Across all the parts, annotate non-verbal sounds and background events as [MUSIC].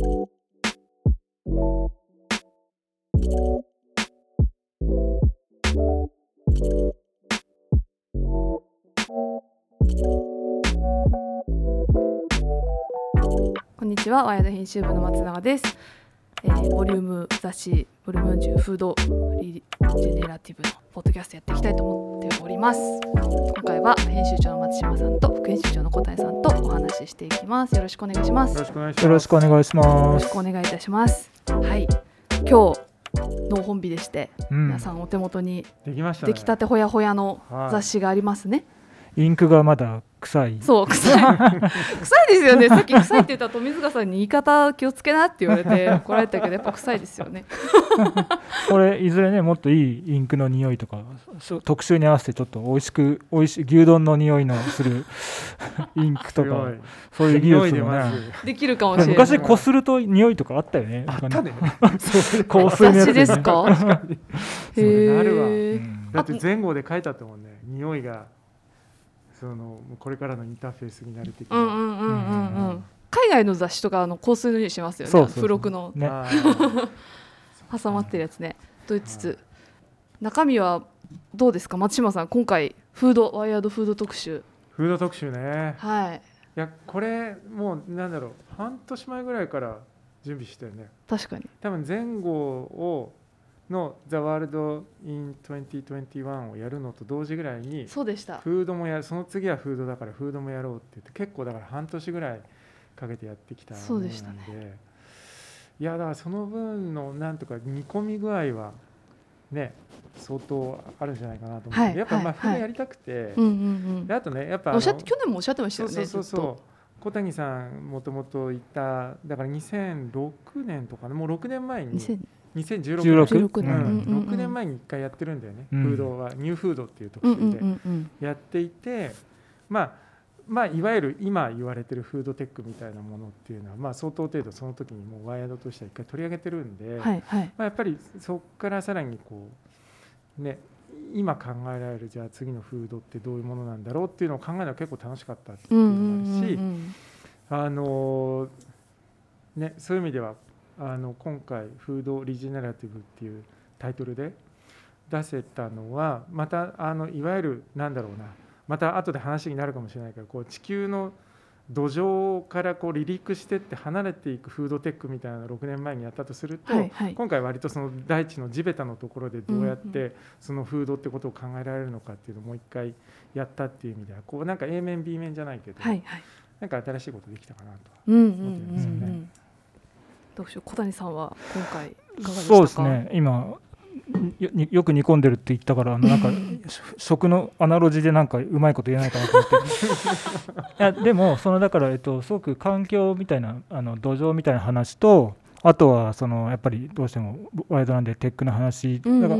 こんにちは、ワイド編集部の松永です。えー、ボリューム雑誌ボリューム40フードリジェネラティブのポッドキャストやっていきたいと思っております。今回は編集長の松島さんと副編集長の小谷さんとお話ししていきます。よろしくお願いします。よろしくお願いします。よろしくお願いしよろします。くお願いいたします。はい、今日の本日でして、うん皆さんお手元にできましたね。出来たてほやほやのはい雑誌がありますね。インクがまだ臭い。そう臭い。[LAUGHS] 臭いですよね。さっき臭いって言ったら富塚さんに言い方気をつけなって言われて怒られたけどやっぱ臭いですよね。[LAUGHS] これいずれねもっといいインクの匂いとかそう特集に合わせてちょっと美味しく美味しい牛丼の匂いのする [LAUGHS] インクとかそういう技匂い術もね。できるかもしれない。昔こすると匂いとかあったよね。あったね。香水のやつ雑誌ですか？それなるわ。うへえん。だって前後で書いてあったもんね。匂いがそのもうこれからのインターフェースになる的な。うんうんうんうんうん。海外の雑誌とかあの香水の匂いしますよね。そうそうそう。付録の。ね。[LAUGHS] 挟まってるやつね。と言いつつ。中身はどうですか？松島さん今回フードワイヤードフード特集。フード特集ね。はい。いやこれもうなんだろう。半年前ぐらいから準備してるね。確かに。多分前後をの The World in 2021をやるのと同時ぐらいにそうでした。フードもやるその次はフードだからフードもやろうって言って結構だから半年ぐらいかけてやってきたものなんでそうでしたね。いやだからその分のなんとか煮込み具合はね相当あるんじゃないかなと思って、はいやっぱまあはいフードやりたくて、うんうんであとねやっぱうんおっしゃっあの去年もおっしゃってましたよねそうそうそう小谷さんもともといただから2006年とかねもう6年前に2000 2016 16 16年、年、うん。うんうんうん。6年前に1回やってるんだよね、うん。フードはニューフードっていう特集でやっていて、まあまあいわゆる今言われてるフードテックみたいなものっていうのは、まあ、相当程度その時にもうワイヤードとしては1回取り上げてるんで、はいはい。まあ、やっぱりそこからさらにこうね今考えられるじゃあ次のフードってどういうものなんだろうっていうのを考えるのは結構楽しかったっていうのもあるし、うんうんあのね、そういう意味ではあの今回「フードリジェネラティブ」っていうタイトルで出せたのはまたあのいわゆるなんだろうな。また後で話になるかもしれないけどこう地球の土壌からこう離陸してって離れていくフードテックみたいなのを6年前にやったとすると、はいはい。今回割とその大地の地べたのところでどうやっうんてそのフードってことを考えられるのかっていうのをもう一回やったっていう意味ではこうなんか A 面 B 面じゃないけど、はいはい。なんか新しいことできたかなと思ってるんですよね。うんどうしよう。小谷さんは今回いかがでしたか？そうですね。今よよく煮込んでるって言ったからなんか食のアナロジーでなんかうまいこと言えないかなと思って。[LAUGHS] いやでもそのだから、えっと、すごく環境みたいなあの土壌みたいな話とあとはそのやっぱりどうしてもワイドなんでテックの話うんだか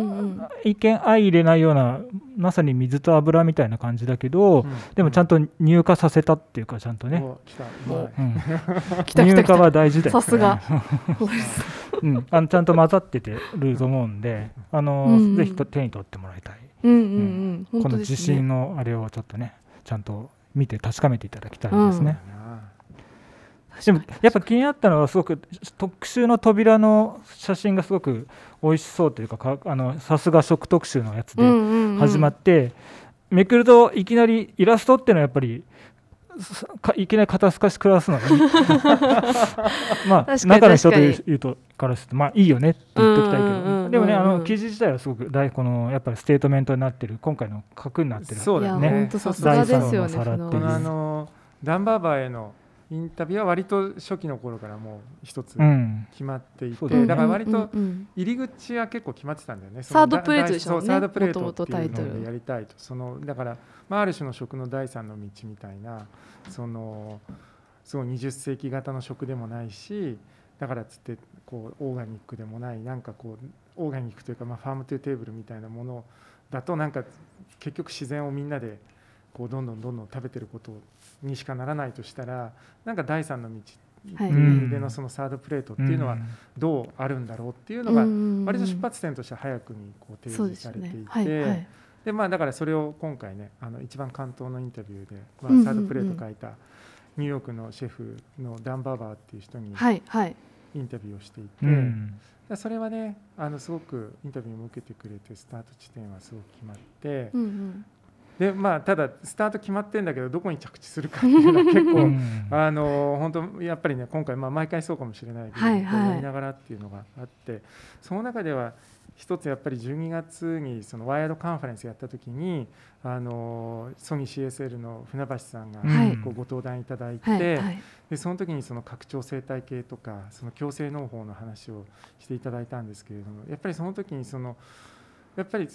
ら一見相入れないようなまさに水と油みたいな感じだけど、でもちゃんと乳化させたっていうかちゃんとね、お来た。うおまい。うん、[LAUGHS] 来た来た来乳化はた大事だよさすが。うん、[LAUGHS] あのちゃんと混ざっててると思うんで、あのぜひと手に取ってもらいたい、この地震のあれをちょっとね、ちゃんと見て確かめていただきたいですね。でもやっぱ気になったのはすごく特集の扉の写真がすごく美味しそうというかかあのさすが食特集のやつで始まっって、めくるといきなりイラストっていうのはやっぱりいきなり肩透かし暮らすの [LAUGHS] まあ中の人と確か言うとからするとまあいいよねって言っておきたいけうんうんうんうんどでもねあの記事自体はすごく大このやっぱりステートメントになってる今回の核になってる。そうだね。いや本当さすそうがそうですよね第三の皿っていうあのダン・バーバーへのインタビューは割と初期の頃からもう一つうん。決まっていて、そうだね。だから割と入り口は結構決まってたんだよね。 third plate でしょそう third plate っていうのでやりたいと。そのだから、まあ、ある種の食の第三の道みたいなそのすごい20世紀型の食でもないしだからっつってこうオーガニックでもないなんかこうオーガニックというか、まあ、 farm to table みたいなものだとなんか結局自然をみんなでこうどんどんどんどん食べてることにしかならないとしたらなんか第三の道はい。いう意味でのそのサードプレートっていうのはどうあるんだろうっていうのが割と出発点としては早くにこう提示されていて、ね。はいはい。でまあだからそれを今回ねあの一番関東のインタビューで、まあサードプレート書いたニューヨークのシェフのダン・バーバーっていう人にインタビューをしていて、それはねあのすごくインタビューも受けてくれてスタート地点はすごく決まって、うんうんでまあただスタート決まってんだけどどこに着地するかっていうのは結う構、ん。あの本当やっぱりね今回まあ毎回そうかもしれないけど、はいはい。やりながらっていうのがあってその中では一つやっぱり12月にそのワイヤードカンファレンスやった時にあのソニー CSL の船橋さんがはい。こうご登壇いただいて、はいはい。でその時にその拡張生態系とかその共生農法の話をしていただいたんですけれどもやっぱりその時にそのやっぱり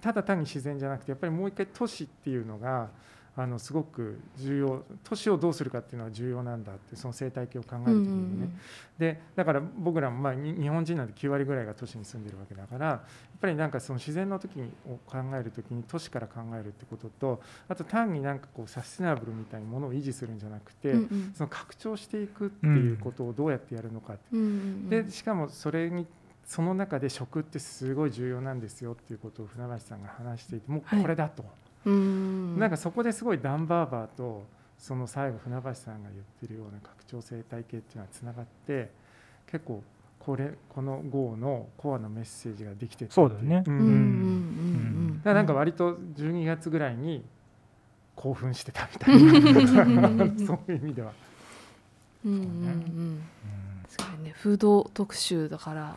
ただ単に自然じゃなくてやっぱりもう一回都市っていうのがあのすごく重要都市をどうするかっていうのは重要なんだってその生態系を考える時にね、でだから僕らもまあに日本人なんて9割ぐらいが都市に住んでるわけだからやっぱりなんかその自然の時にを考える時に都市から考えるってこととあと単になんかこうサステナブルみたいなものを維持するんじゃなくて、うんうん。その拡張していくっていうことをどうやってやるのか、うんうん。でしかもそれにその中で食ってすごい重要なんですよっていうことを船橋さんが話していてもうこれだと、うん。なんかそこですごいダンバーバーとその最後船橋さんが言ってるような拡張生態系っていうのはつながって結構これこの GO のコアのメッセージができてるそうだよねん。うんうんうんだなんか割と12月ぐらいに興奮してたみたいな。そういう意味では。うんうんうん。ね。フード特集だから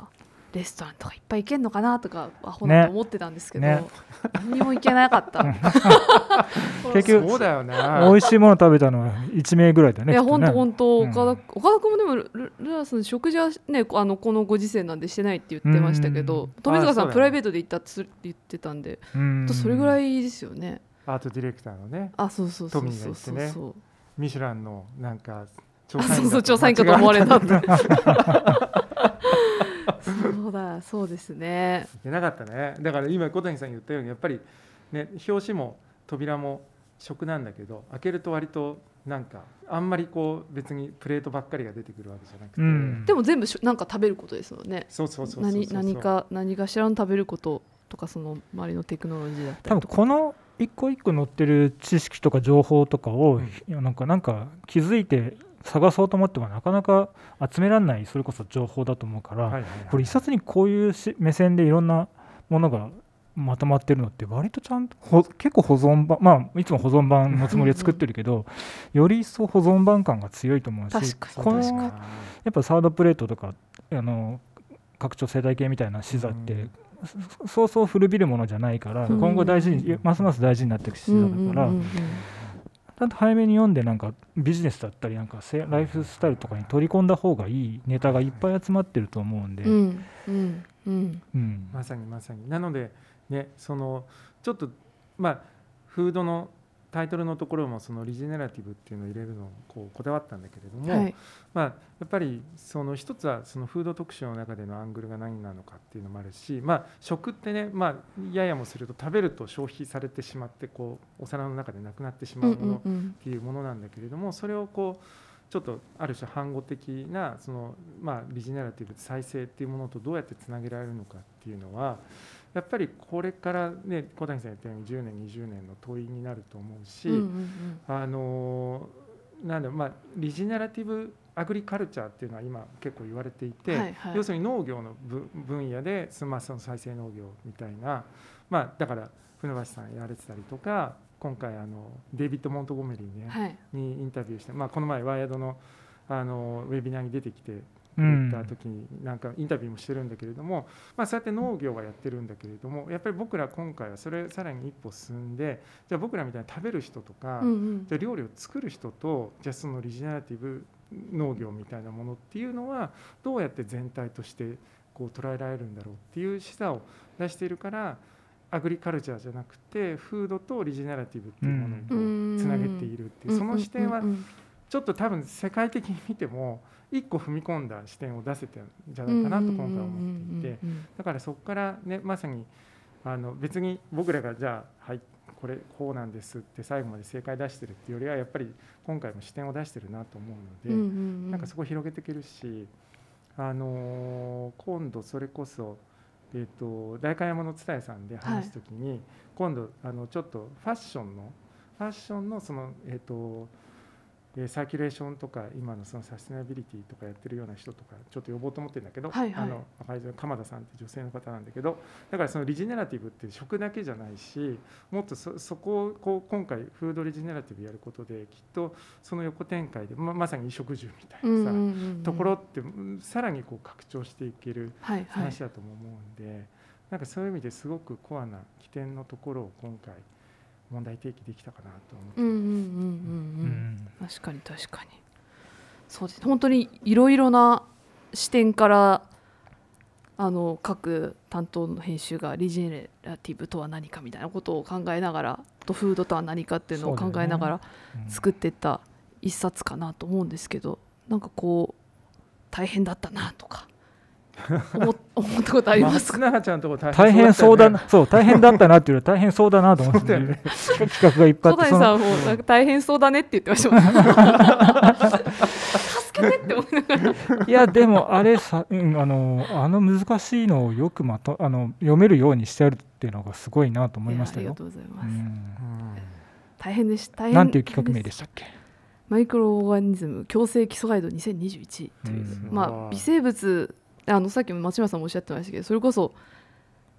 レストランとかいっぱい行けんのかなとかアホなと思ってたんですけど、ね。何にも行けなかった。[LAUGHS] [LAUGHS] 結局そうだよな美味しいもの食べたのは1名ぐらいだねいや本当本当うん。岡田岡田君もでもルルラさん食事はねあのこのご時世なんでしてないって言ってましたけうどん。富塚さあそうだね。んプライベートで行ったってすって言ってたんでうん。それぐらいですよね。アートディレクターのね。あそうそうそうそうそう。ねそう。ミシュランのなんか調あそうそう調査員かと思われたって。[LAUGHS] そうだそうですね。いけなかったねだから今小谷さん言ったようにやっぱりね表紙も扉も食なんだけど開けると割となんかあんまりこう別にプレートばっかりが出てくるわけじゃなくて、うんでも全部しょなんか食べることですよね。そうそうそうそうそう何何か何かしらの食べることとかその周りのテクノロジーだった多分りとか。この一個一個載ってる知識とか情報とかを、いやなんかなんか気づいて探そうと思ってもなかなか集められないそれこそ情報だと思うから、はいはいはい。これ一冊にこういうし目線でいろんなものがまとまってるのって割とちゃんとほ結構保存版まあいつも保存版のつもりで作ってるけどより一層保存版感が強いと思うし確かにこの確かに。やっぱサードプレートとかあの拡張生態系みたいな資材って、うん。そそうそう古びるものじゃないから、うん。今後大事にますます大事になっていく資材だから、ちゃんと早めに読んでなんかビジネスだったりなんかせライフスタイルとかに取り込んだ方がいいネタがいっぱい集まってると思うんで、うんうんうんうん。うん。まさにまさに。なのでねそのちょっとまあフードのタイトルのところもそのリジェネラティブっていうのを入れるのをこうこだわったんだけれども、はい。まあ、やっぱりその一つはそのフード特集の中でのアングルが何なのかっていうのもあるし、まあ、食ってね、まあ、ややもすると食べると消費されてしまってこうお皿の中でなくなってしまうものうんっていうものなんだけれどもそれをこうちょっとある種反語的なその、まあ、リジネラティブ再生っていうものとどうやってつなげられるのかっていうのはやっぱりこれからね小谷さん言ったように10年20年の問いになると思うし、うんうんあのなんまあリジネラティブアグリカルチャーっていうのは今結構言われていて、はいはい。要するに農業のぶ分野でスマその再生農業みたいな、まあ、だから船橋さんやられてたりとか今回あのデイビッド・モントゴメリー、ねはい。にインタビューして、まあ、この前ワイヤードのあのウェビナーに出てきてくうんれた時になんかインタビューもしてるんだけれども、まあ、そうやって農業はやってるんだけれどもやっぱり僕ら今回はそれさらに一歩進んでじゃあ僕らみたいに食べる人とか、じゃあ料理を作る人とじゃあそのリジネラティブ農業みたいなものっていうのはどうやって全体としてこう捉えられるんだろうっていう示唆を出しているからアグリカルチャーじゃなくてフードとリジネラティブっていうものをつなげているっていうその視点はちょっと多分世界的に見ても一個踏み込んだ視点を出せてるんじゃないかなと今回は思っていてだからそこからねまさにあの別に僕らがじゃあはいこれこうなんですって最後まで正解出してるっていうよりはやっぱり今回も視点を出してるなと思うので、んなんかそこ広げていけるし、あのー今度それこそ、えー、と代官山の蔦屋さんで話すときに、今度あのちょっとファッションのファッションのその、えー、とえーサーキュレーションとか今のそのサステナビリティとかやってるような人とかちょっと呼ぼうと思ってるんだけど、はいはい。あの鎌田さんって女性の方なんだけどだからそのリジェネラティブって食だけじゃないしもっとそそこをこう今回フードリジェネラティブやることできっとその横展開でままさに衣食住みたいなさ、うんうんうんうん。ところってうんさらにこう拡張していけるはいはい。話だとも思うんで、なんかそういう意味ですごくコアな起点のところを今回問題提起できたかなと思って、うんうんうんうんううん。ん確かに確かに。そうです。本当にいろいろな視点からあの各担当の編集がリジェネラティブとは何かみたいなことを考えながらとフードとは何かっていうのを考えながらうん作っていった一冊かなと思うんですけどなんかこう大変だったなとか思 [LAUGHS] 思ったことありますか？松永ちゃんのとこ大大変そうだねな。[LAUGHS] そう大変だったなっていうより大変そうだなと思ってね。企画がいっぱいあってその小谷さんもなんか大変そうだねって言ってましたもん。[LAUGHS] 助けてって思いながら。いやでもあれさ、うん、あのあの難しいのをよくまとあの読めるようにしてあるっていうのがすごいなと思いましたよ。やありが。とうございます、うん。大変でした。なんていう企画名でしたっけ？マイクロオーガニズム共生基礎ガイド2021という、うん。まあ、微生物あのさっきも松島さんもおっしゃってましたけどそれこそ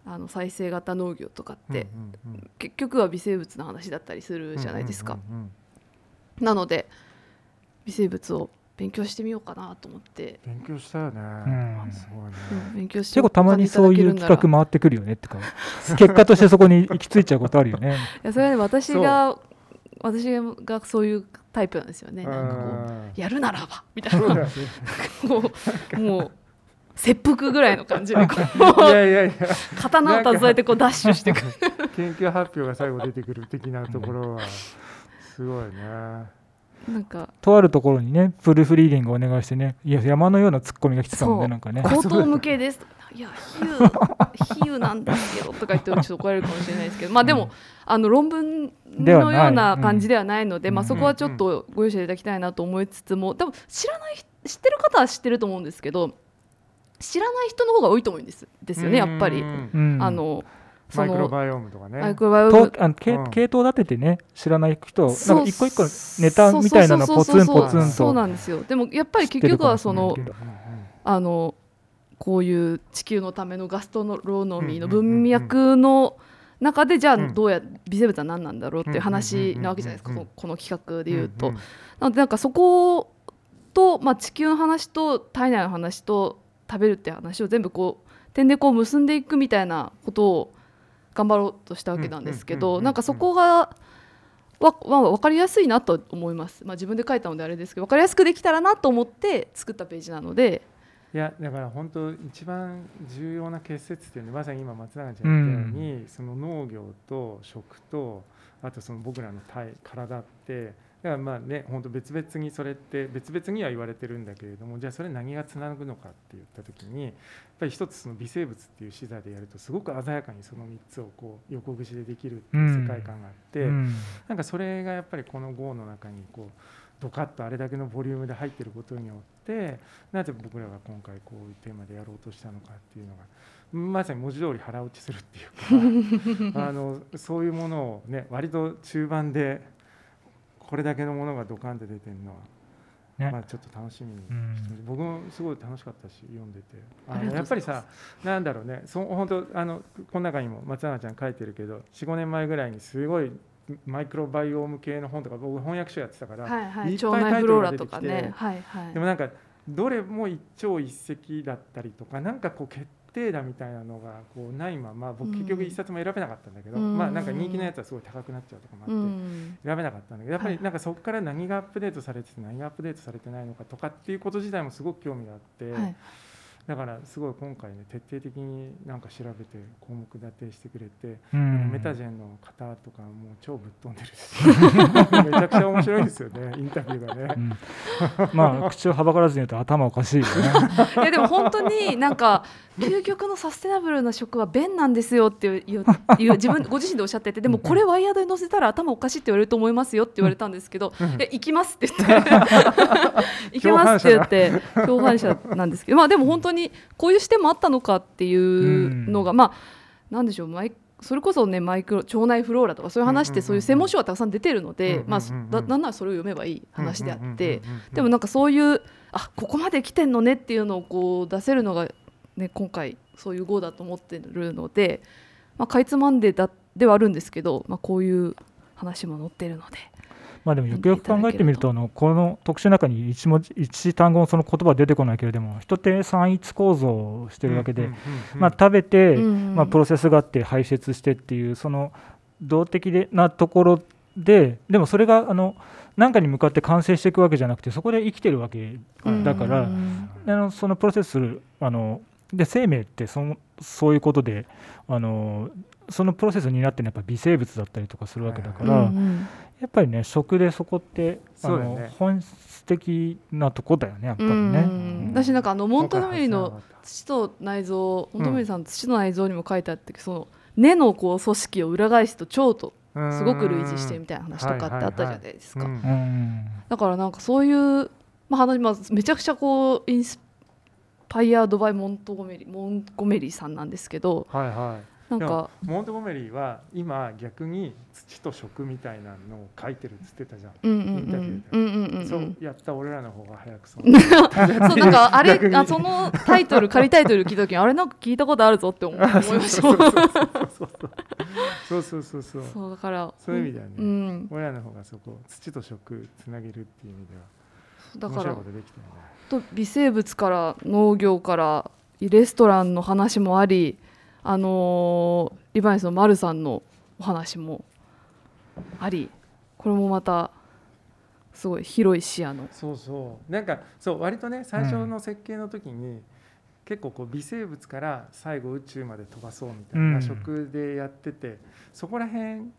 あの再生型農業とかって、うんうんうん。結局は微生物の話だったりするじゃないですか、うんうんうんなので微生物を勉強してみようかなと思って、勉強したよね、ん。すごいね、うん勉強して結構たまにそういう企画回ってくるよねってか [LAUGHS] 結果としてそこに行き着いちゃうことあるよね。いやそれはね私が私がそういうタイプなんですよね。なんかこうんうやるならばみたいな。もう切腹ぐらいの感じでこ [LAUGHS] いうやいやいや。刀を携えてこうダッシュしてくる。[LAUGHS] 研究発表が最後出てくる的なところはすごいね。なんかとあるところにねプルーフリーディングをお願いしてねいや山のようなツッコミが来てたもんねなんかね。口頭向けです。いや比喩 [LAUGHS] 比喩なんですけどとか言ってちょっと怒られるかもしれないですけどまあでも、うん。あの論文のような感じではないので、うんまあ、そこはちょっとご容赦いただきたいなと思いつつもでも知らない知ってる方は知ってると思うんですけど知らない人の方が多いと思うんですですよねやっぱり。あのそマイクロのバイオームとかね。マイクロバイオーム。とあの系うん。系統立ててね知らない人なんそう。か一個一個ネタみたいなのポツンポツンそうとなんですよ。でもやっぱり結局はそのあのこういう地球のためのガストロノミーの文脈の中でじゃあうん。どうや微生物は何なんだろうっていう話なわけじゃないですかこのこの企画で言うと。なのでなんかそこと、まあ、地球の話と体内の話と食べるっていう話を全部こう点でこう結んでいくみたいなことを頑張ろうとしたわけなんですけうんうんうんうんどなんかそこがわ、まあ、分かりやすいなと思います、まあ、自分で書いたのであれですけど分かりやすくできたらなと思って作ったページなので。いやだから本当一番重要な結節点でまさに今松永ちゃん言ったように、その農業と食とあとその僕らの体体ってだからまあね本当別々にそれって別々には言われてるんだけれどもじゃあそれ何がつなぐのかって言った時にやっぱり一つその微生物っていう視座でやるとすごく鮮やかにその3つをこう横串でできるっていう世界観があって、うんなんかそれがやっぱりこの GO の中にこうドカッとあれだけのボリュームで入ってることによってなぜ僕らが今回こういうテーマでやろうとしたのかっていうのがまさに文字通り腹落ちするっていうか [LAUGHS] あのそういうものをね割と中盤でこれだけのものがドカンって出てるのは、ね。まあちょっと楽しみにうん。して僕もすごい楽しかったし読んでて。あのやっぱりさなんだろうね。そう本当あのこの中にも松永ちゃん書いてるけど45年前ぐらいにすごいマイクロバイオーム系の本とか僕翻訳書やってたから、はいはい。いっぱい腸内フローラとかタイトルが出てきてねはいはい。でもなんかどれも一朝一夕だったりとかなんかこう決定打みたいなのがこうないまま僕うん。結局一冊も選べなかったんだけど、うん。まあなんか人気のやつはすごい高くなっちゃうとかもあって、うん。選べなかったんだけどやっぱはいりなんかそこから何がアップデートされてて何がアップデートされてないのかとかっていうこと自体もすごく興味があって、はいだからすごい今回ね徹底的になんか調べて項目立てしてくれて、うん。メタジェンの方とかもう超ぶっ飛んでるし。[LAUGHS] めちゃくちゃ面白いですよねインタビューがね。うん。まあ口をはばからずに言うと頭おかしいよね。いやでも本当になんか究極のサステナブルな食は便なんですよっていういういう自分ご自身でおっしゃっててでもこれワイヤードに乗せたら頭おかしいって言われると思いますよって言われたんですけど「え行きます」[LAUGHS] [LAUGHS] って言って「行きます」って言って共犯者なんですけどまあでも本当にこういう視点もあったのかっていうのがまあなんでしょうマイそれこそねマイクロ腸内フローラとかそういう話ってそういう専門書がたくさん出てるので、まあだなんならそれを読めばいい話であって、でもなんかそういうあここまで来てんのねっていうのをこう出せるのが、ね、今回そういう号だと思ってるので、まあ、かいつまんでだではあるんですけど、まあ、こういう話も載ってるので。まあでもよくよく考えてみるとあのこの特集の中に一文字一単語のその言葉は出てこないけれども人って三一構造をしてるわけで、まあ、食べて、うんまあ、プロセスがあって排泄してっていうその動的でなところででもそれがあの何かに向かって完成していくわけじゃなくてそこで生きてるわけだから、うんあのそのプロセスするあので生命ってそのそういうことであのそのプロセスになってるのはやっぱ微生物だったりとかするわけだから、うんうんやっぱりね食でそこってあの、ね本質的なとこだよねやっぱりね。うん。うん。私なんかあのモントゴメリの土と内臓モントゴメリさんの土と内臓にも書いてあって、その根のこう組織を裏返すと腸とすごく類似してみたいな話とかってあったじゃないですか、うん。だからなんかそういう、まあ、話、まあ、めちゃくちゃこうインスパイアードバイモントゴメリモンゴメリさんなんですけどはいはいなんか。モントゴメリーは今逆に土と食みたいなのを書いてるっつってたじゃん、うんうんインタビューで。うんうんうんうん。そうやった俺らの方が早くそう。そうなんかあれあそのタイトル仮タイトル聞いた時にあれなんか聞いたことあるぞって思思いましたそうそうそう。そうそうそう。だからそういう意味ではね。うん、俺らの方がそこ土と食つなげるっていう意味ではだから面白いことできてるね。と微生物から農業からレストランの話もありあのーリバイスのマルさんのお話もありこれもまたすごい広い視野の。そうそう。なんかそう割とね最初の設計の時に、結構こう微生物から最後宇宙まで飛ばそうみたいなうん。食でやってて、そこら辺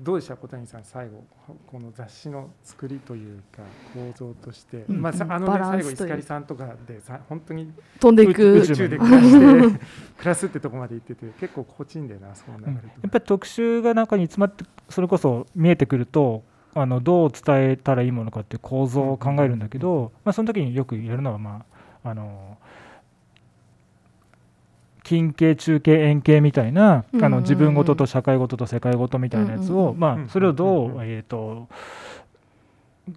どうでした小谷さん最後この雑誌の作りというか構造として、うん。まあさあのバね最後石狩さんとかでさ本当に飛んでいく。宇宙で暮らして暮らすってとこまで行ってて結構心地いいんだよなその流うんれとか。やっぱり特集が中に詰まってそれこそ見えてくるとあのどう伝えたらいいものかっていう構造を考えるんだけど、まあ、その時によくやるのは、まあ、あの近景中景円形みたいな、うん。あの自分ごとと社会ごとと世界ごとみたいなやつを、うんまあ、それをどう、えー、と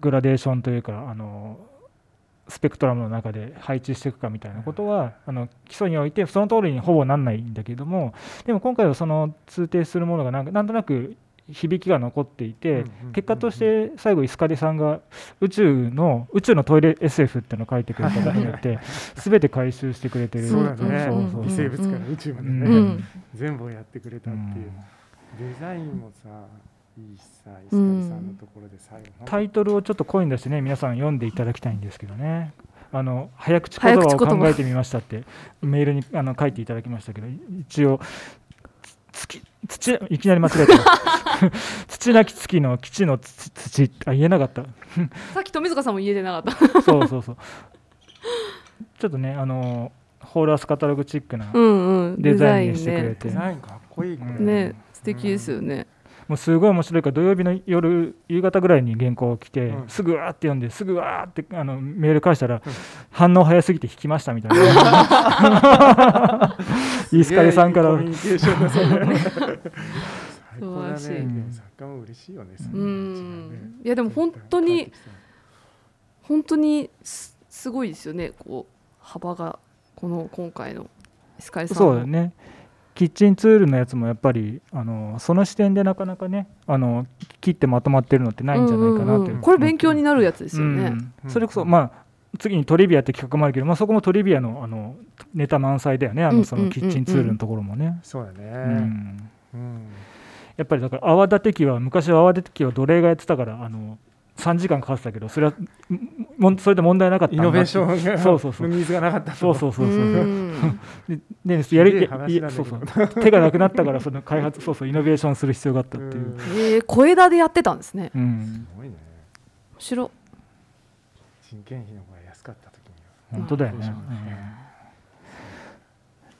グラデーションというかあのスペクトラムの中で配置していくかみたいなことはあの基礎においてその通りにほぼなんないんだけどもでも今回はその通底するものがなんかなんとなく響きが残っていて、結果として最後、イスカリさんが宇宙の宇宙のトイレ SF っていうのを書いてくれたことによって、すべて回収してくれてる。微生物から宇宙までね、全部をやってくれたっていう、うん。デザインもさいいしさ石狩さんのところで最後、タイトルをちょっと声に出してね、皆さん読んでいただきたいんですけどね。あの早口言葉を考えてみましたってメールにあの書いていただきましたけど一応つき土いきなり間違えた。[LAUGHS] 土なき月の基地の土土あ言えなかった。[LAUGHS] さっき富塚さんも言えてなかった。そうそうそう。ちょっとねあのホールアスカタログチックなうんうん。デザインにしてくれねて、デザインかっこいいこれ、うんね素敵ですよねもうすごい面白いから土曜日の夜夕方ぐらいに原稿来て、うん。すぐわーって読んですぐわーってあのメール返したら、反応早すぎて引きましたみたいな。イースカリさんからしい。でも作家も嬉しいよねうん。いやでも本当に本当にすすごいですよね。こう幅がこの今回のイスカイさんの。そうだよねキッチンツールのやつもやっぱりあのその視点でなかなかねあの切ってまとまってるのってないんじゃないかなって、うこれ勉強になるやつですよね、うん。それこそまあ次にトリビアって企画もあるけど、まあ、そこもトリビアのあのネタ満載だよね。あのそのキッチンツールのところもね。そうだね。うんうん。やっぱりだから泡立て器は昔は泡立て器は奴隷がやってたからあの3時間かかってたけどそれはもんそれで問題なかったイノベーションがそうそうそう。ニーズがなかったそうそうそうそう。うん。ででやりそうそう。手がなくなったからその開発 [LAUGHS] そうそうイノベーションする必要があったっていう、うん。えー、小枝でやってたんですね。うん、すごい。ね面白人件費の方が安かった時には。本当だよね、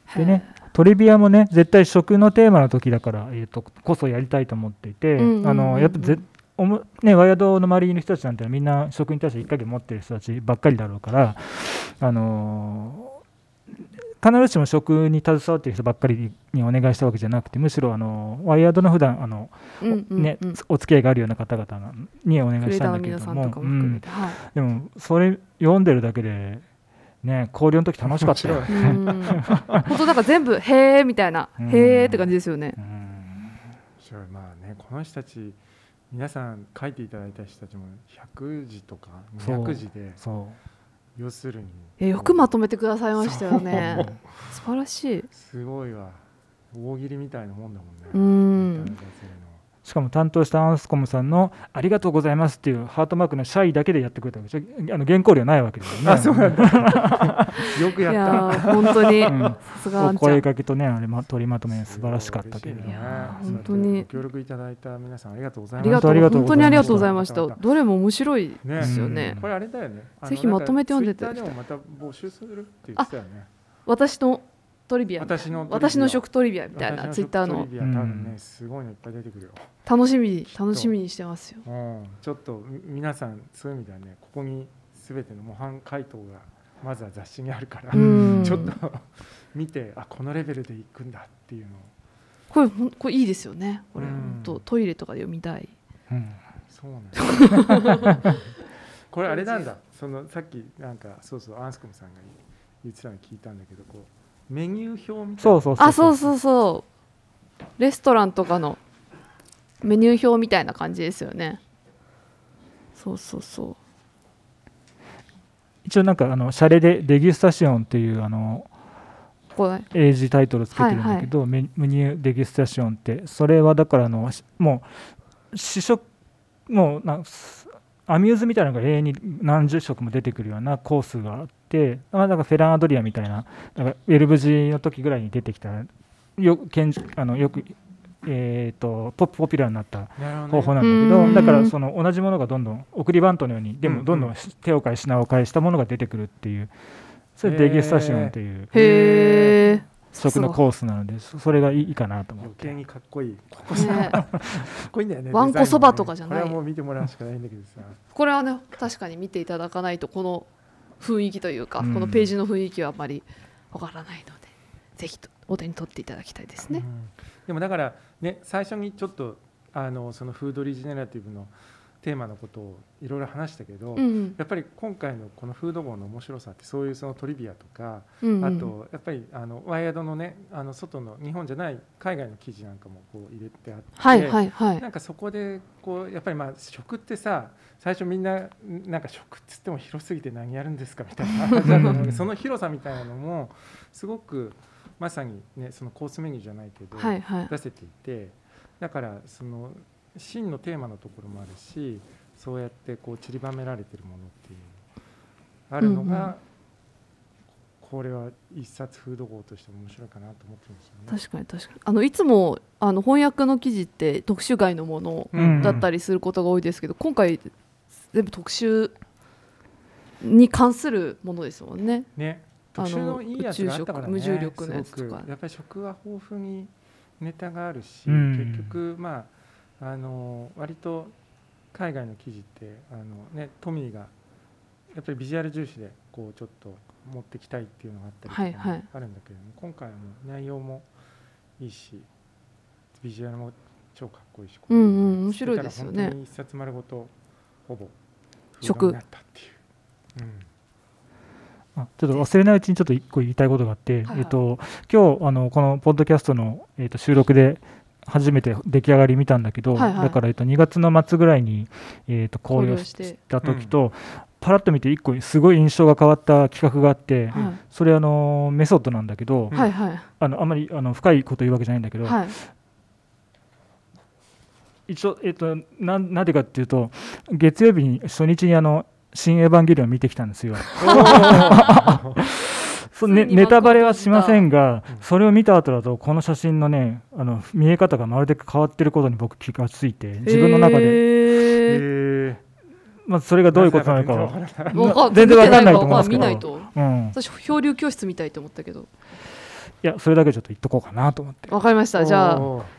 そうでねトリビアもね絶対食のテーマの時だから、えー、とこそやりたいと思っていて、うんうんうんうん。あのやっぱぜおもね、ワイヤードの周りにいる人たちなんてみんな食に対して一か月持ってる人たちばっかりだろうから、あのー必ずしも食に携わっている人ばっかりにお願いしたわけじゃなくてむしろあのワイヤードの普段あの、うんうんねうん。お付き合いがあるような方々にお願いしたんだけれども皆さんとかもうん。含めて、はい。でもそれ読んでるだけでね交流の時楽しかったよ。[LAUGHS] 本当なんか全部へえみたいな。うん。へえって感じですよね。まあねこの人たち皆さん書いていただいた人たちも100字とかそう。200字でそ要するに。えよくまとめてくださいましたよね。素晴らしい。すごいわ。大喜利みたいなもんだもんね。うんしかも担当したアンスコムさんの「ありがとうございます」っていうハートマークのシャイだけでやってくれたわけでしょ。あの原稿料ないわけですよね。あそうなんだ。よくいややっー本当に。[LAUGHS] うんお声かけとねあれま取りまとめた素晴らしかったけれどね本当に。ご協力いただいた皆さんありがとうございあます。りがとう本当ありがとう本当にありがとうございまましたしたどれも面白いねですよね、うん。これあれだよね。ぜひまとめて読んでてなんかツイッターでもまた募集するって言ってたよね。私のトリビア私の私の食トリビアみたいな私ツイッターの。食トリビア多分ねうんすごいのいっぱい出てくるよ。楽しみ楽しみにしてますよ。うん。ちょっとみ皆さんそういう意味ではねここに全ての模範回答がまずは雑誌にあるから、うん。ちょっと [LAUGHS] 見てあこのレベルでいくんだっていうのを。これこれいいですよね。これうん。本当トイレとかで読みたい。うん。そうなんだ。[LAUGHS] これあれなんだ。そのさっきなんかそうそうアンスコムさんが言ってたの聞いたんだけどこうメニュー表みたいな。そうそうそうあそうそうそう。レストランとかの。メニュー表みたいな感じですよね。そうそうそ一応なんかあのシャレでデギュスタシオンっていうあの英字タイトルつけてるんだけど、メメニューデギュスタションって。それはだからあのしもう試食もうなんアミューズみたいなのが永遠に何十食も出てくるようなコースがあってまあなんかフェランアドリアみたいななんかウェルブジの時ぐらいに出てきたよけんあのよくえー、とポポピュラーになった方法なんだけど、うん。だからその同じものがどんどん送りバントのようにでもどんどん手を変え品を変えしたものが出てくるっていうそれデギュスタシオンっていう。へえ食のコースなのでそそれがいいかなと思って。余計にかっこいい。ここね。かっこいいんだよね。わんこそばとかじゃない。これはもう見てもらうしかないんだけどさ。これはね確かに見ていただかないとこの雰囲気というか、うん。このページの雰囲気はあまりわからないのでぜひとお手に取っていただきたいですね。うん。でもだからね最初にちょっとあのそのフードリジェネラティブのテーマのことをいろいろ話したけど、うんやっぱり今回のこのフード号の面白さってそういうそのトリビアとか、うんうん。あとやっぱりあのワイヤードのねあの外の日本じゃない海外の記事なんかもこう入れてあって、はいはいはい。なんかそこでこうやっぱりまあ食ってさ最初みんななんか食っつっても広すぎて何やるんですかみたいな話だったのでその広さみたいなのもすごくまさにねそのコースメニューじゃないけど、はいはい。出せていてだからその真のテーマのところもあるしそうやってこう散りばめられてるものっていうあるのが、うんうん。これは一冊フード号としても面白いかなと思ってるんですよね。確かに確かに。あのいつもあの翻訳の記事って特集外のものうん。だったりすることが多いですけど、今回全部特集に関するものですもんね。ね。あの特殊のいいやつがあったからね無重力のやつとか。すごくやっぱり食は豊富にネタがあるし、うん。結局まああの割と海外の記事ってあのねトミーがやっぱりビジュアル重視でこうちょっと持ってきたいっていうのがあったりとかもはいはい。あるんだけれども、今回はもう内容もいいしビジュアルも超かっこいいし、うんうん面白いですよね。本当に一冊丸ごとほぼ食になったっていう。うん。あちょっと忘れないうちにちょっと一個言いたいことがあって、はいはい。えっと今日あのこのポッドキャストの、えっと収録で初めて出来上がり見たんだけど、はいはい。だから、えっと2月の末ぐらいに、えっと考慮した時と、パラッと見て一個すごい印象が変わった企画があって、はそれあのメソッドなんだけど、いはいはい。あのあんまりあの深いこと言うわけじゃないんだけど、はい。一応、えっと、なんなんでかっていうと月曜日に初日にあの「新エヴァンゲリオン」見てきたんですよ。[LAUGHS] ね、ネタバレはしませんがうん、それを見た後だとこの写真のねあの見え方がまるで変わってることに僕気がついて自分の中で、へー。まあ、それがどういうことなのかは、わかん全然わかんないと思うんですけど。見ないとうん、い私漂流教室みたいと思ったけどやそれだけちょっと言っとこうかなと思って。わかりました。じゃあ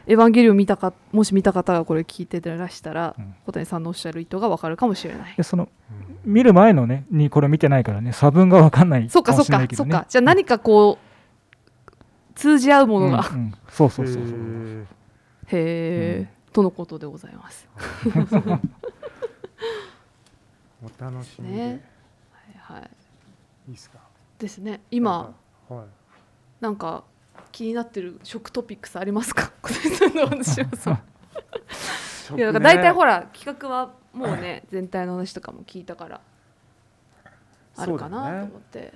エヴァンゲリオン見たかもし見た方がこれ聞いてらしたら、うん。小谷さんのおっしゃる意図がわかるかもしれない。でその見る前のねにこれ見てないからね差分が分かんないそっかそっもしれないけどね。かそっか。じゃあ何かこう通じ合うものが、うんうん。そうそうそうそう。へー。へえ、とのことでございます。[LAUGHS] お楽しみで、ね。はいはい、いいですか？ですね。今。はいなんか気になってる食トピックスありますか？[LAUGHS] 小谷さんの話はいやだから大体ほら企画はもうね全体の話とかも聞いたからあるかなと思って、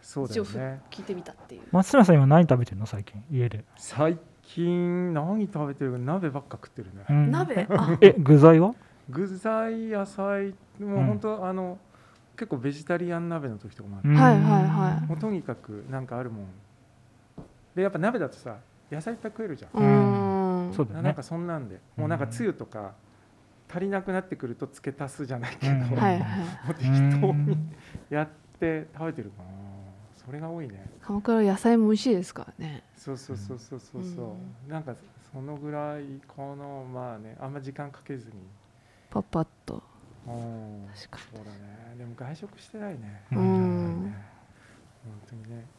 そうだ一応ふよね。聞いてみたっていう。松村さん今何食べてるの最近？家で、最近何食べてるか鍋ばっか食ってるね、うん。鍋？あ。え具材は？具材野菜もう本当、あの結構ベジタリアン鍋の時とかもあって、うん。はいはいはもうとにかくなんかあるもんでやっぱ鍋だとさ野菜いっぱい食えるじゃん。うーん。そうだよね。なんかそんなんで。もうなんかつゆとか足りなくなってくると付け足すじゃないけど、うん。はいはいもう適当に [LAUGHS] やって食べてるかな。それが多いね。鎌倉野菜も美味しいですからね。そうそうそうそうそうそう、なんかそのぐらいこのまあねあんま時間かけずに。パパッと。うん。確かそうだね。でも外食してないね。う本ん。当にね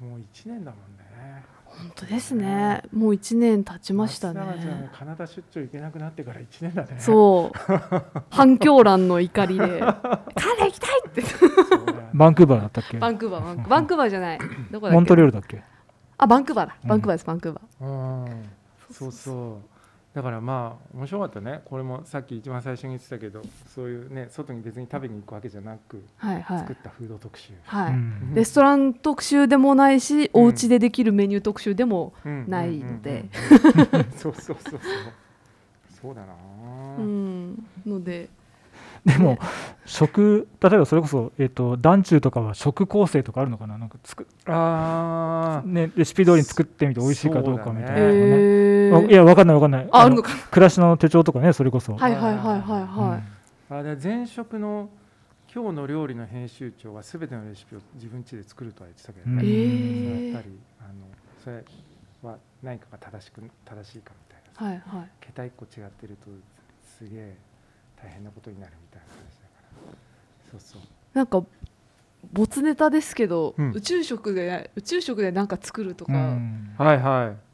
もう1年だもんね。本当ですね。もう一年経ちました松永ちゃんね。カナダ出張行けなくなってから1年だね。そう。[LAUGHS] 反響欄の怒りで「[LAUGHS] カナダ行きたい!」って。バンクーバーだったっけ？バンクーバー。バンクーバーじゃない。どこだっけ？モントリオールだっけ？あバンクーバーだ。うんバンクーバーですバンクーバー。うん。そうそうだからまあ面白かったね。これもさっき一番最初に言ってたけどそういうね外に別に食べに行くわけじゃなくはいはい。作ったフード特集、はい、うん。レストラン特集でもないし、お家でできるメニュー特集でもうん。ないので。うんうんうん [LAUGHS] そうそうそうそう。そうだな。うん。ので。でも食例えばそれこそ、えー、と団中とかは食構成とかあるのかな？なんかつく、あー。ね、レシピ通りに作ってみて美味しいかどうかみたいなねいやわかんないわかんない。のああるのか暮らしの手帳とかねそれこそ、はいはいはい。はいはあで前職の今日の料理の編集長は全てのレシピを自分家で作るとは言ってたけどうん。ね、い、えそれーやっぱりあのそれは何かが正しく正しいかみたいな。さはいはい。桁一個違ってるとすげえ大変なことになるみたいな話だから。そうそう。なんか没ネタですけど、うん。宇宙食で宇宙食でなんか作るとか、うん。はいはい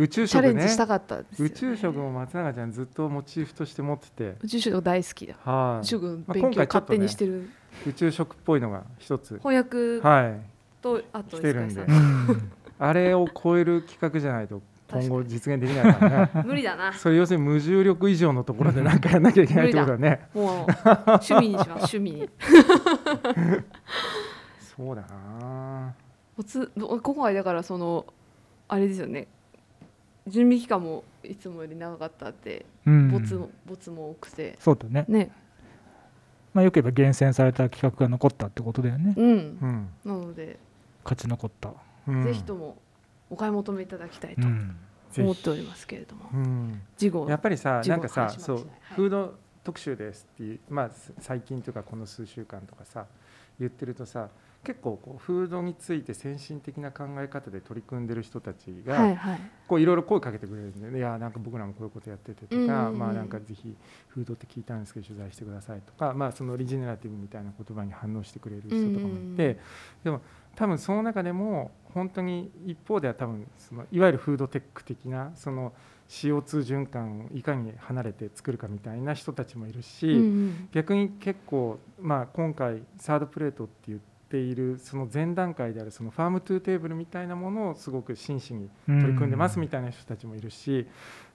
宇宙チャレ食ねンジしたかったですよ、ね、宇宙食も松永ちゃんずっとモチーフとして持ってて。宇宙食大好きだ。はい。宇宙食勉強勝手にしてる、宇宙食っぽいのが一つ。翻訳はい。と、あと来てるんで。あれを超える企画じゃないと今後実現できないからね。[LAUGHS] 無理だな。それ要するに無重力以上のところで何かやんなきゃいけないってことだね。もう趣味にします趣味に。[LAUGHS] そうだなおつ今回だからそのあれですよね準備期間もいつもより長かったってうん。ボツもボツも多くて。そうだね、ね。まあ、よく言えば厳選された企画が残ったってことだよね。うん。うん、なので、勝ち残った、うん、ぜひともお買い求めいただきたいと思っておりますけれども。うん。事後やっぱりさなんかさそう、はい。フード特集ですっていうまあす最近というかこの数週間とかさ言ってるとさ結構こうフードについて先進的な考え方で取り組んでる人たちが、はいはい。こういろいろ声かけてくれるんで、ね、いやなんか僕らもこういうことやっててとか、まあなんかぜひフードって聞いたんですけど取材してくださいとか、まあそのリジェネラティブみたいな言葉に反応してくれる人とかもいて、でも多分その中でも本当に一方では多分そのいわゆるフードテック的なその CO2 循環をいかに離れて作るかみたいな人たちもいるし、逆に結構、まあ、今回 third plate って言っているその前段階であるその farm to table みたいなものをすごく真摯に取り組んでますみたいな人たちもいるし、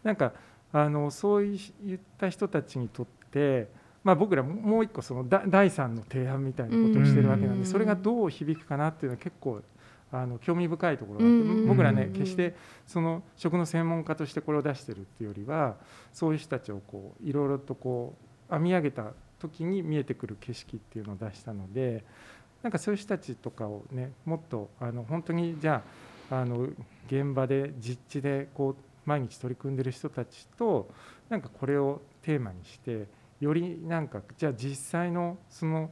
なんかあのそういった人たちにとって、まあ、僕らもう一個そのだ第三の提案みたいなことをしてるわけなんうん。でそれがどう響くかなっていうのは結構あの興味深いところがあってうん。僕らね決してその食の専門家としてこれを出してるっていうよりはそういう人たちをこういろいろとこう編み上げた時に見えてくる景色っていうのを出したのでなんかそういう人たちとかをねもっとあの本当にじゃああの現場で実地でこう毎日取り組んでる人たちとなんかこれをテーマにしてよりなんかじゃあ実際のその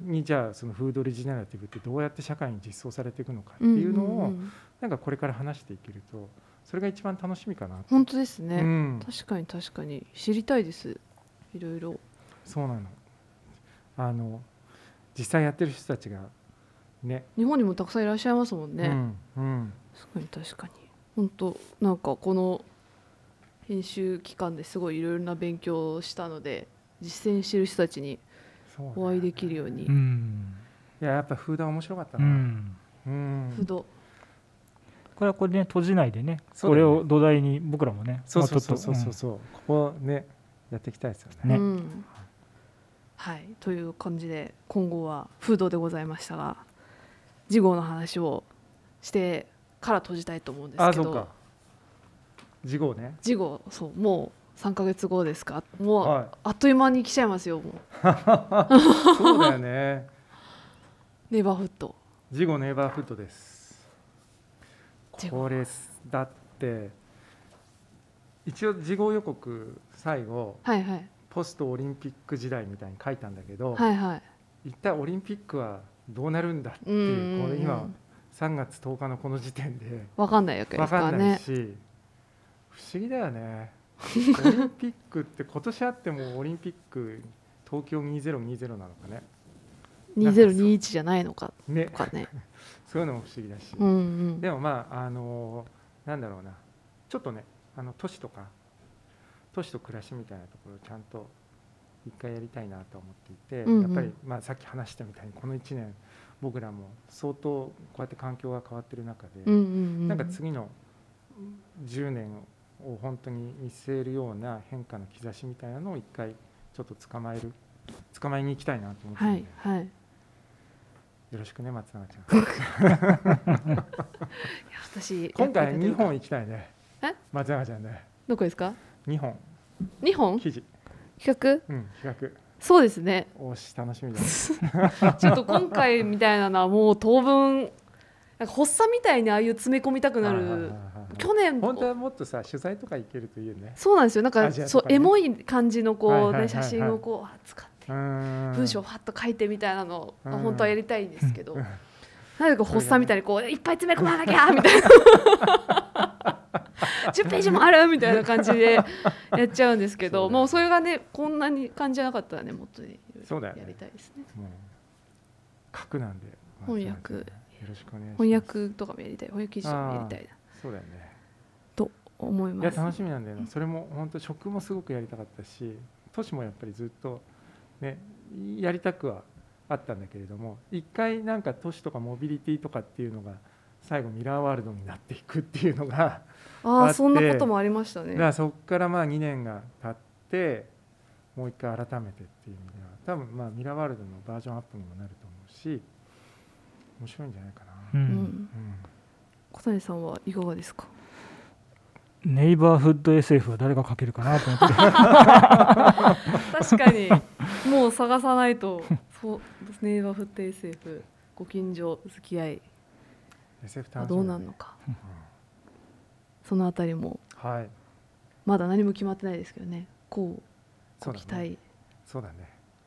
にじゃあそのフードリジナリティブってどうやって社会に実装されていくのかっていうのを、なんかこれから話していけるとそれが一番楽しみかなと本当ですね、うん、確かに確かに。知りたいです。いろいろ。そうなの。あの実際やってる人たちがね。日本にもたくさんいらっしゃいますもんね、うんうん、確かに確かに。本当なんかこの編集期間ですごいいろいろな勉強をしたので実践してる人たちにお会いできるように、うん。いややっぱフードは面白かったうな、ん。うん。フードこれはこれで、ね、閉じないでね。そうだね。これを土台に僕らもねそうそうそうそうそう。ここねやっていきたいですよね。ね。うん、はいという感じで今後はフードでございましたが次号の話をしてから閉じたいと思うんですけど。あそうか。次号ね。次号そうもう3か月後ですか。もう、はいあっという間に来ちゃいますよもう。[LAUGHS] そうだよね。ネイバーフット。次号ネイバーフットです。これだって一応次号予告最後はいはいポストオリンピック時代みたいに書いたんだけど、はいはい。一体オリンピックはどうなるんだっていうこれ今うん3月10日のこの時点で。わかんないわけで分すからかんないねし、不思議だよね。[LAUGHS] オリンピックって今年あってもオリンピック東京2020なのかね。2021じゃないのか。ね。とかね。[LAUGHS] そういうのも不思議だし、うんうん。でもまああのなんだろうな。ちょっとねあの都市とか都市と暮らしみたいなところをちゃんと一回やりたいなと思っていて、うんうん。やっぱり、まあ、さっき話したみたいにこの1年僕らも相当こうやって環境が変わってる中で、うんうんうん。なんか次の10年を本当に見据えるような変化の兆しみたいなのを一回ちょっと捕まえる捕まえに行きたいなと思ってるんで、はいはい。いよろしくね松永ちゃん。[LAUGHS] や私今回2やってて。本行きたいね。え？松永ちゃんね。どこですか？2本。2本？記事、企うん、企そうですね。画おし楽しみだ。ね [LAUGHS] ちょっと今回みたいなのはもう当分なんか発作みたいにああいう詰め込みたくなる。去年。本当はもっとさ取材とか行けるといいよね。そうなんですよ。なんかねそうエモい感じのこうね写真をこうあ使って文文章をファッと書いてみたいなの本当はやりたいんですけど。うん。なんでか発作みたいにこういっぱい詰め込まなきゃみたいな [LAUGHS] 10ページもあるみたいな感じでやっちゃうんですけどもうそれがねこんなに感じじゃなかったらねもっとね。やりたいですね。もう書くなんで。翻訳。よ。ろしくお願い翻訳とかもやりたい。翻訳記事もやりたいな。そうだよね。と思いいやます楽しみなんだよなそれも本当食もすごくやりたかったし都市もやっぱりずっとねやりたくはあったんだけれども一回なんか都市とかモビリティとかっていうのが最後ミラーワールドになっていくっていうのがあそんなこともありましたね。だからそこからまあ2年が経ってもう一回改めてっていう意味では。多分まあミラーワールドのバージョンアップにもなると思うし面白いんじゃないかな、ううん。うん。小谷さんはいかがですか？ネイバーフッド SF は誰が書けるかなと思って。確かに。もう探さないと。そうネイバーフット SF ご近所付き合い。SF は楽しみどうなんのかそのあたりも。はい。まだ何も決まってないですけどね。こうそうだね。ご期待。そうだね。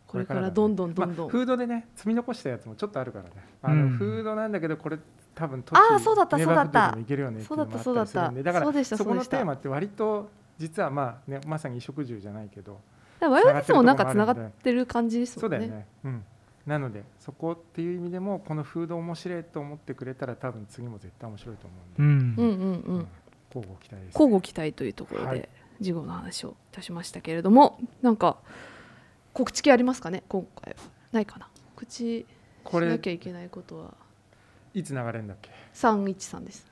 これかだね。らどんどんどんどん。まあ、フードでね積み残したやつもちょっとあるからね。あの、うん。フードなんだけどこれ多分都あーそうだったネそうだったバーフードでもいけるよねっていうのもあそうだった。だからそうでしたそこのそうでした。テーマって割と実はまあねまさに衣食住じゃないけどだからワイドスもなんかつながってる感じですもね。そうんだよね、うん、なのでそこっていう意味でもこのフード面白いと思ってくれたら多分次も絶対面白いと思ううんで、ん。うんうんううんん交互期待です交互期待というところはい。で事後の話をいたしましたけれどもなんか告知系ありますかね？今回は。ないかな？告知しなきゃいけないことは。いつ流れるんだっけ？313です。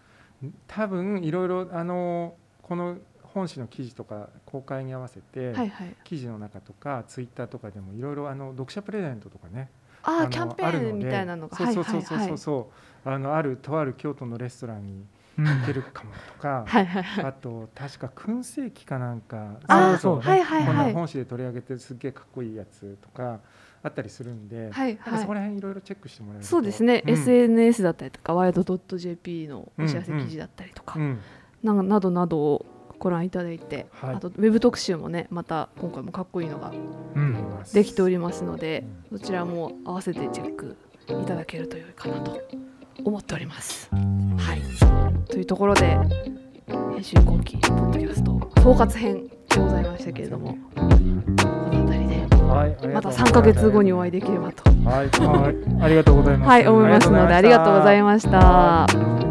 多分いろいろあのこの本誌の記事とか公開に合わせて、はいはい。記事の中とかツイッターとかでもいろいろあの読者プレゼントとかね。ああのキャンペーンみたいなのが。そうはいそうそうそう。はいはいそうそうあのあるとある京都のレストランにうん。行けるかもとか、はいはいはい。あと確か燻製機かなんか。そうそうはいはいこはい。の本誌で取り上げてすっげえかっこいいやつとかあったりするんで、はいはい。そこら辺いろいろチェックしてもらえると。そうですね、うん。SNS だったりとかワイド .jp のお知らせ記事だったりとか、うんななどなどをご覧いただいて、はい。あとウェブ特集もねまた今回もかっこいいのがうん。できておりますのでうそちらも合わせてチェックいただけると良いかなと思っております。はい、というところで編集後期ポッドキャスト総括編でございましたけれどもこの辺りでまたがとう3ヶ月後にお会いできればと。はい、はいありがとうございます。はい思いますのでありがとうございました。